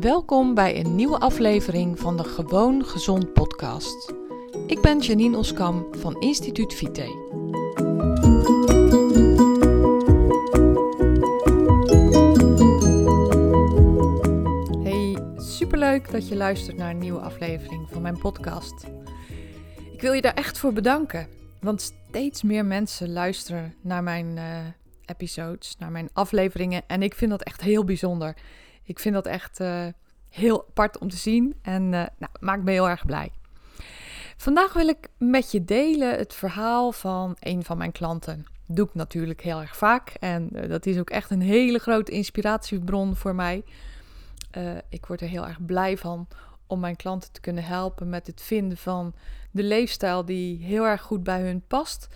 Welkom bij een nieuwe aflevering van de Gewoon Gezond podcast. Ik ben Janine Oskam van Instituut Vite. Hey, superleuk dat je luistert naar een nieuwe aflevering van mijn podcast. Ik wil je daar echt voor bedanken, want steeds meer mensen luisteren naar mijn uh, episodes, naar mijn afleveringen en ik vind dat echt heel bijzonder. Ik vind dat echt uh, heel apart om te zien en uh, nou, maakt me heel erg blij. Vandaag wil ik met je delen het verhaal van een van mijn klanten. Dat doe ik natuurlijk heel erg vaak en uh, dat is ook echt een hele grote inspiratiebron voor mij. ik word er heel erg blij van om mijn klanten te kunnen helpen met het vinden van de leefstijl die heel erg goed bij hun past.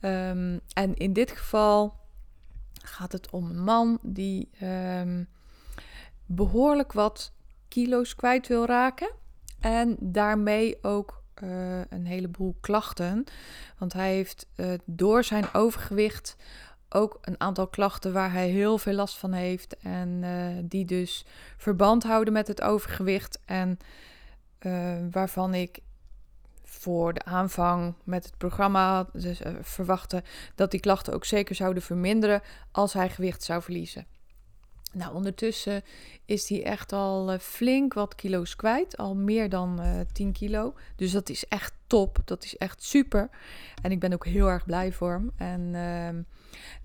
Um, en in dit geval gaat het om een man die um, behoorlijk wat kilo's kwijt wil raken. En daarmee ook uh, een heleboel klachten. Want hij heeft uh, door zijn overgewicht ook een aantal klachten waar hij heel veel last van heeft. En uh, die dus verband houden met het overgewicht. En waarvan ik voor de aanvang met het programma dus, verwachtte dat die klachten ook zeker zouden verminderen als hij gewicht zou verliezen. Nou, ondertussen is hij echt al uh, flink wat kilo's kwijt. Al meer dan uh, eh, 10 kilo. Dus dat is echt top. Dat is echt super. En ik ben ook heel erg blij voor hem. En uh,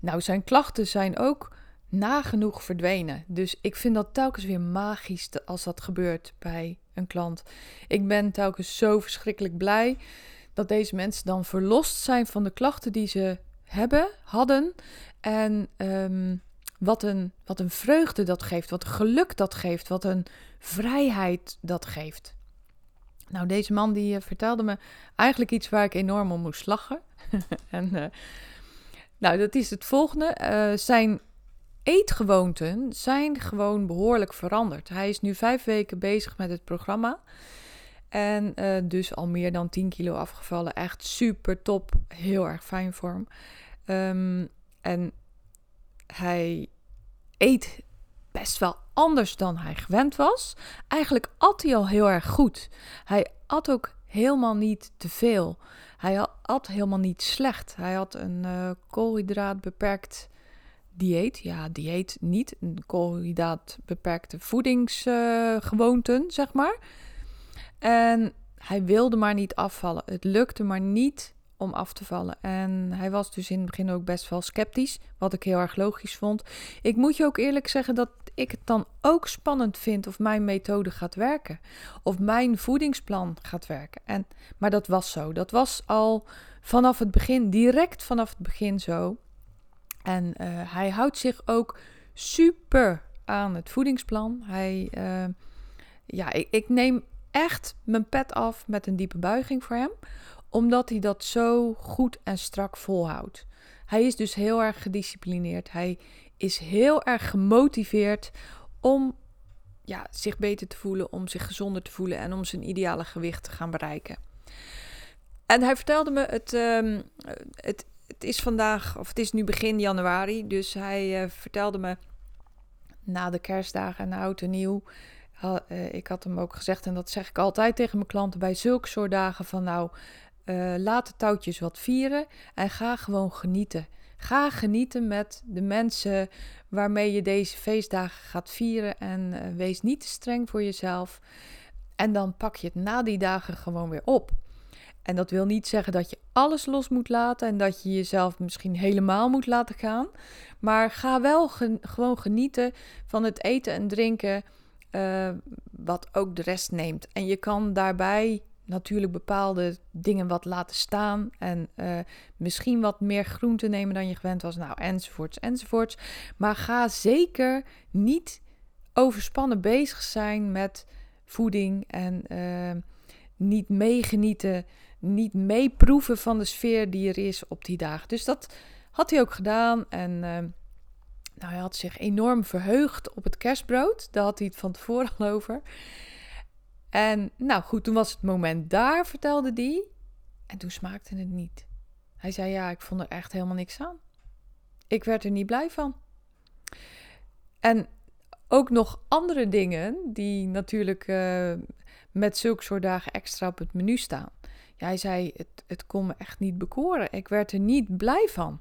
nou, zijn klachten zijn ook nagenoeg verdwenen. Dus ik vind dat telkens weer magisch als dat gebeurt bij een klant. Ik ben telkens zo verschrikkelijk blij dat deze mensen dan verlost zijn van de klachten die ze hebben, hadden. En um, wat een, wat een vreugde dat geeft, wat geluk dat geeft, wat een vrijheid dat geeft. Nou, deze man die uh, vertelde me eigenlijk iets waar ik enorm om moest lachen. en uh, nou, dat is het volgende. Uh, zijn eetgewoonten zijn gewoon behoorlijk veranderd. Hij is nu vijf weken bezig met het programma. En dus al meer dan 10 kilo afgevallen. Echt super top. Heel erg fijn voor hem. Um, en hij eet best wel anders dan hij gewend was. Eigenlijk at hij al heel erg goed. Hij at ook helemaal niet te veel. Hij at helemaal niet slecht. Hij had een uh, koolhydraatbeperkt dieet. Ja, dieet niet. Een koolhydraatbeperkte voedingsgewoonten, zeg maar. En hij wilde maar niet afvallen. Het lukte maar niet om af te vallen. En hij was dus in het begin ook best wel sceptisch, wat ik heel erg logisch vond. Ik moet je ook eerlijk zeggen dat ik het dan ook spannend vind of mijn methode gaat werken. Of mijn voedingsplan gaat werken. En, maar dat was zo. Dat was al vanaf het begin, direct vanaf het begin zo. En uh, hij houdt zich ook super aan het voedingsplan. Hij, uh, ja, ik, ik neem echt mijn pet af met een diepe buiging voor hem omdat hij dat zo goed en strak volhoudt. Hij is dus heel erg gedisciplineerd. Hij is heel erg gemotiveerd om ja, zich beter te voelen, om zich gezonder te voelen en om zijn ideale gewicht te gaan bereiken. En hij vertelde me, het, um, het, het is vandaag, of het is nu begin januari, dus hij uh, vertelde me na de kerstdagen en oud en nieuw. Uh, ik had hem ook gezegd, en dat zeg ik altijd tegen mijn klanten bij zulke soort dagen: van nou, uh, laat de touwtjes wat vieren en ga gewoon genieten. Ga genieten met de mensen waarmee je deze feestdagen gaat vieren en uh, wees niet te streng voor jezelf. En dan pak je het na die dagen gewoon weer op. En dat wil niet zeggen dat je alles los moet laten en dat je jezelf misschien helemaal moet laten gaan. Maar ga wel gewoon genieten van het eten en drinken, uh, wat ook de rest neemt. En je kan daarbij natuurlijk bepaalde dingen wat laten staan. En uh, misschien wat meer groente nemen dan je gewend was. Nou, enzovoorts, enzovoorts. Maar ga zeker niet overspannen bezig zijn met voeding. En uh, niet meegenieten, niet meeproeven van de sfeer die er is op die dagen. Dus dat had hij ook gedaan. En uh, nou, hij had zich enorm verheugd op het kerstbrood. Daar had hij het van tevoren al over. En nou goed, toen was het moment daar, vertelde hij. En toen smaakte het niet. Hij zei: Ja, ik vond er echt helemaal niks aan. Ik werd er niet blij van. En ook nog andere dingen die natuurlijk uh, met zulke soort dagen extra op het menu staan. Jij zei, het, het kon me echt niet bekoren. Ik werd er niet blij van.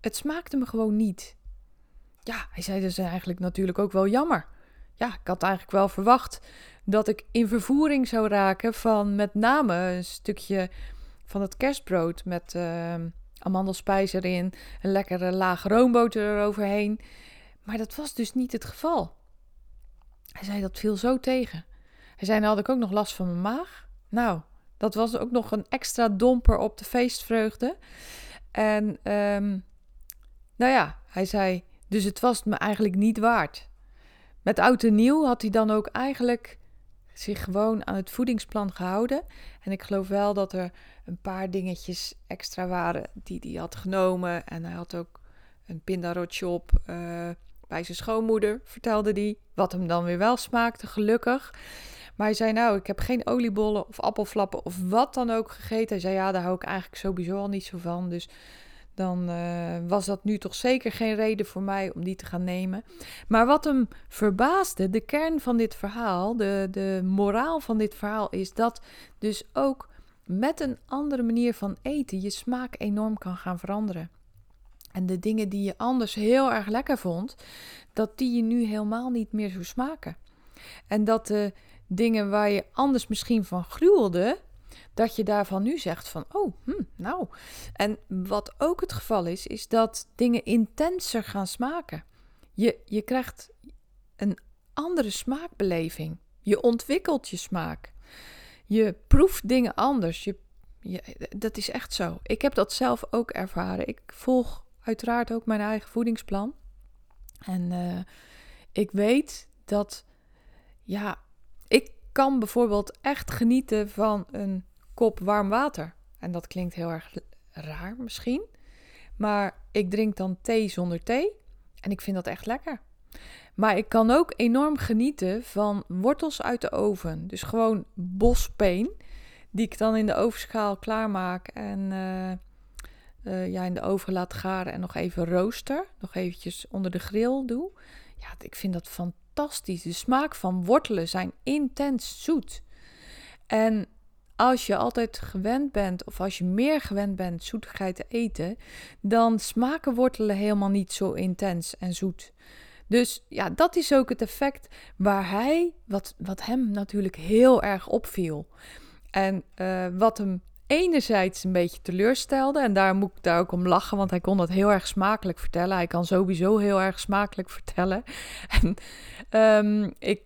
Het smaakte me gewoon niet. Ja, hij zei dus eigenlijk natuurlijk ook wel jammer. Ja, ik had eigenlijk wel verwacht dat ik in vervoering zou raken van met name een stukje van het kerstbrood met uh, amandelspijs erin, een lekkere laag roomboter eroverheen. Maar dat was dus niet het geval. Hij zei dat viel zo tegen. Hij zei, nou had ik ook nog last van mijn maag. Nou, dat was ook nog een extra domper op de feestvreugde. En um, nou ja, hij zei, dus het was me eigenlijk niet waard. Met oud en nieuw had hij dan ook eigenlijk zich gewoon aan het voedingsplan gehouden. En ik geloof wel dat er een paar dingetjes extra waren die hij had genomen. En hij had ook een pindarotje op uh, bij zijn schoonmoeder, vertelde hij. Wat hem dan weer wel smaakte, gelukkig. Maar hij zei, nou, ik heb geen oliebollen of appelflappen of wat dan ook gegeten. Hij zei, ja, daar hou ik eigenlijk sowieso al niet zo van. Dus dan uh, was dat nu toch zeker geen reden voor mij om die te gaan nemen. Maar wat hem verbaasde, de kern van dit verhaal, de, de moraal van dit verhaal, is dat dus ook met een andere manier van eten je smaak enorm kan gaan veranderen. En de dingen die je anders heel erg lekker vond, dat die je nu helemaal niet meer zo smaken. En dat de dingen waar je anders misschien van gruwelde, dat je daarvan nu zegt van, oh, hm, nou. En wat ook het geval is, is dat dingen intenser gaan smaken. Je, je krijgt een andere smaakbeleving. Je ontwikkelt je smaak. Je proeft dingen anders. Je, dat is echt zo. Ik heb dat zelf ook ervaren. Ik volg uiteraard ook mijn eigen voedingsplan. En uh, ik weet dat, ja, kan bijvoorbeeld echt genieten van een kop warm water. En dat klinkt heel erg raar misschien. Maar ik drink dan thee zonder thee. En ik vind dat echt lekker. Maar ik kan ook enorm genieten van wortels uit de oven. Dus gewoon bospeen. Die ik dan in de ovenschaal klaarmaak. En uh, uh, ja, in de oven laat garen. En nog even rooster. Nog eventjes onder de grill doe. Ja, ik vind dat fantastisch. De smaak van wortelen zijn intens zoet. En als je altijd gewend bent, of als je meer gewend bent zoetigheid te eten, dan smaken wortelen helemaal niet zo intens en zoet. Dus ja, dat is ook het effect waar hij, wat, wat hem natuurlijk heel erg opviel. En uh, wat hem enerzijds een beetje teleurstelde. En daar moet ik daar ook om lachen, want hij kon dat heel erg smakelijk vertellen. Hij kan sowieso heel erg smakelijk vertellen. En um, ik,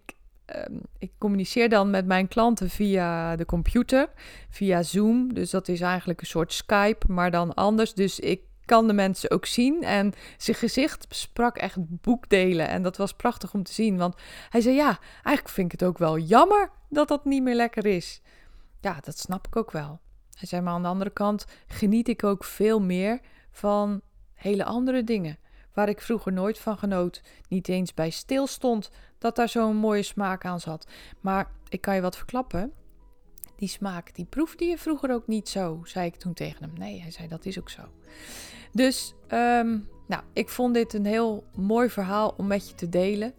um, ik communiceer dan met mijn klanten via de computer, via Zoom. Dus dat is eigenlijk een soort Skype, maar dan anders. Dus ik kan de mensen ook zien. En zijn gezicht sprak echt boekdelen. En dat was prachtig om te zien. Want hij zei: Ja, eigenlijk vind ik het ook wel jammer dat dat niet meer lekker is. Ja, dat snap ik ook wel. Hij zei: Maar aan de andere kant geniet ik ook veel meer van hele andere dingen. Waar ik vroeger nooit van genoot. Niet eens bij stil stond dat daar zo'n mooie smaak aan zat. Maar ik kan je wat verklappen. Die smaak, die proefde je vroeger ook niet zo, zei ik toen tegen hem. Nee, hij zei dat is ook zo. Dus um, nou, ik vond dit een heel mooi verhaal om met je te delen.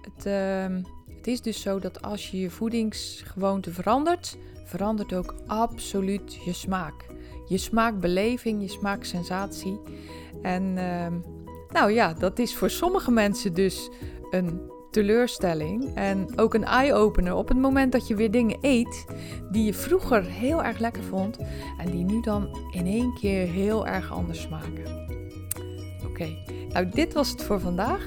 Het, um, het is dus zo dat als je je voedingsgewoonte verandert, verandert ook absoluut je smaak. Je smaakbeleving, je smaaksensatie. En um, nou ja, dat is voor sommige mensen dus een teleurstelling en ook een eye-opener op het moment dat je weer dingen eet die je vroeger heel erg lekker vond en die nu dan in één keer heel erg anders smaken. Oké, nou dit was het voor vandaag.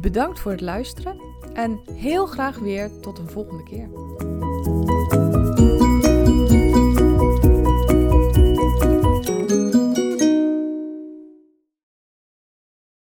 Bedankt voor het luisteren en heel graag weer tot een volgende keer.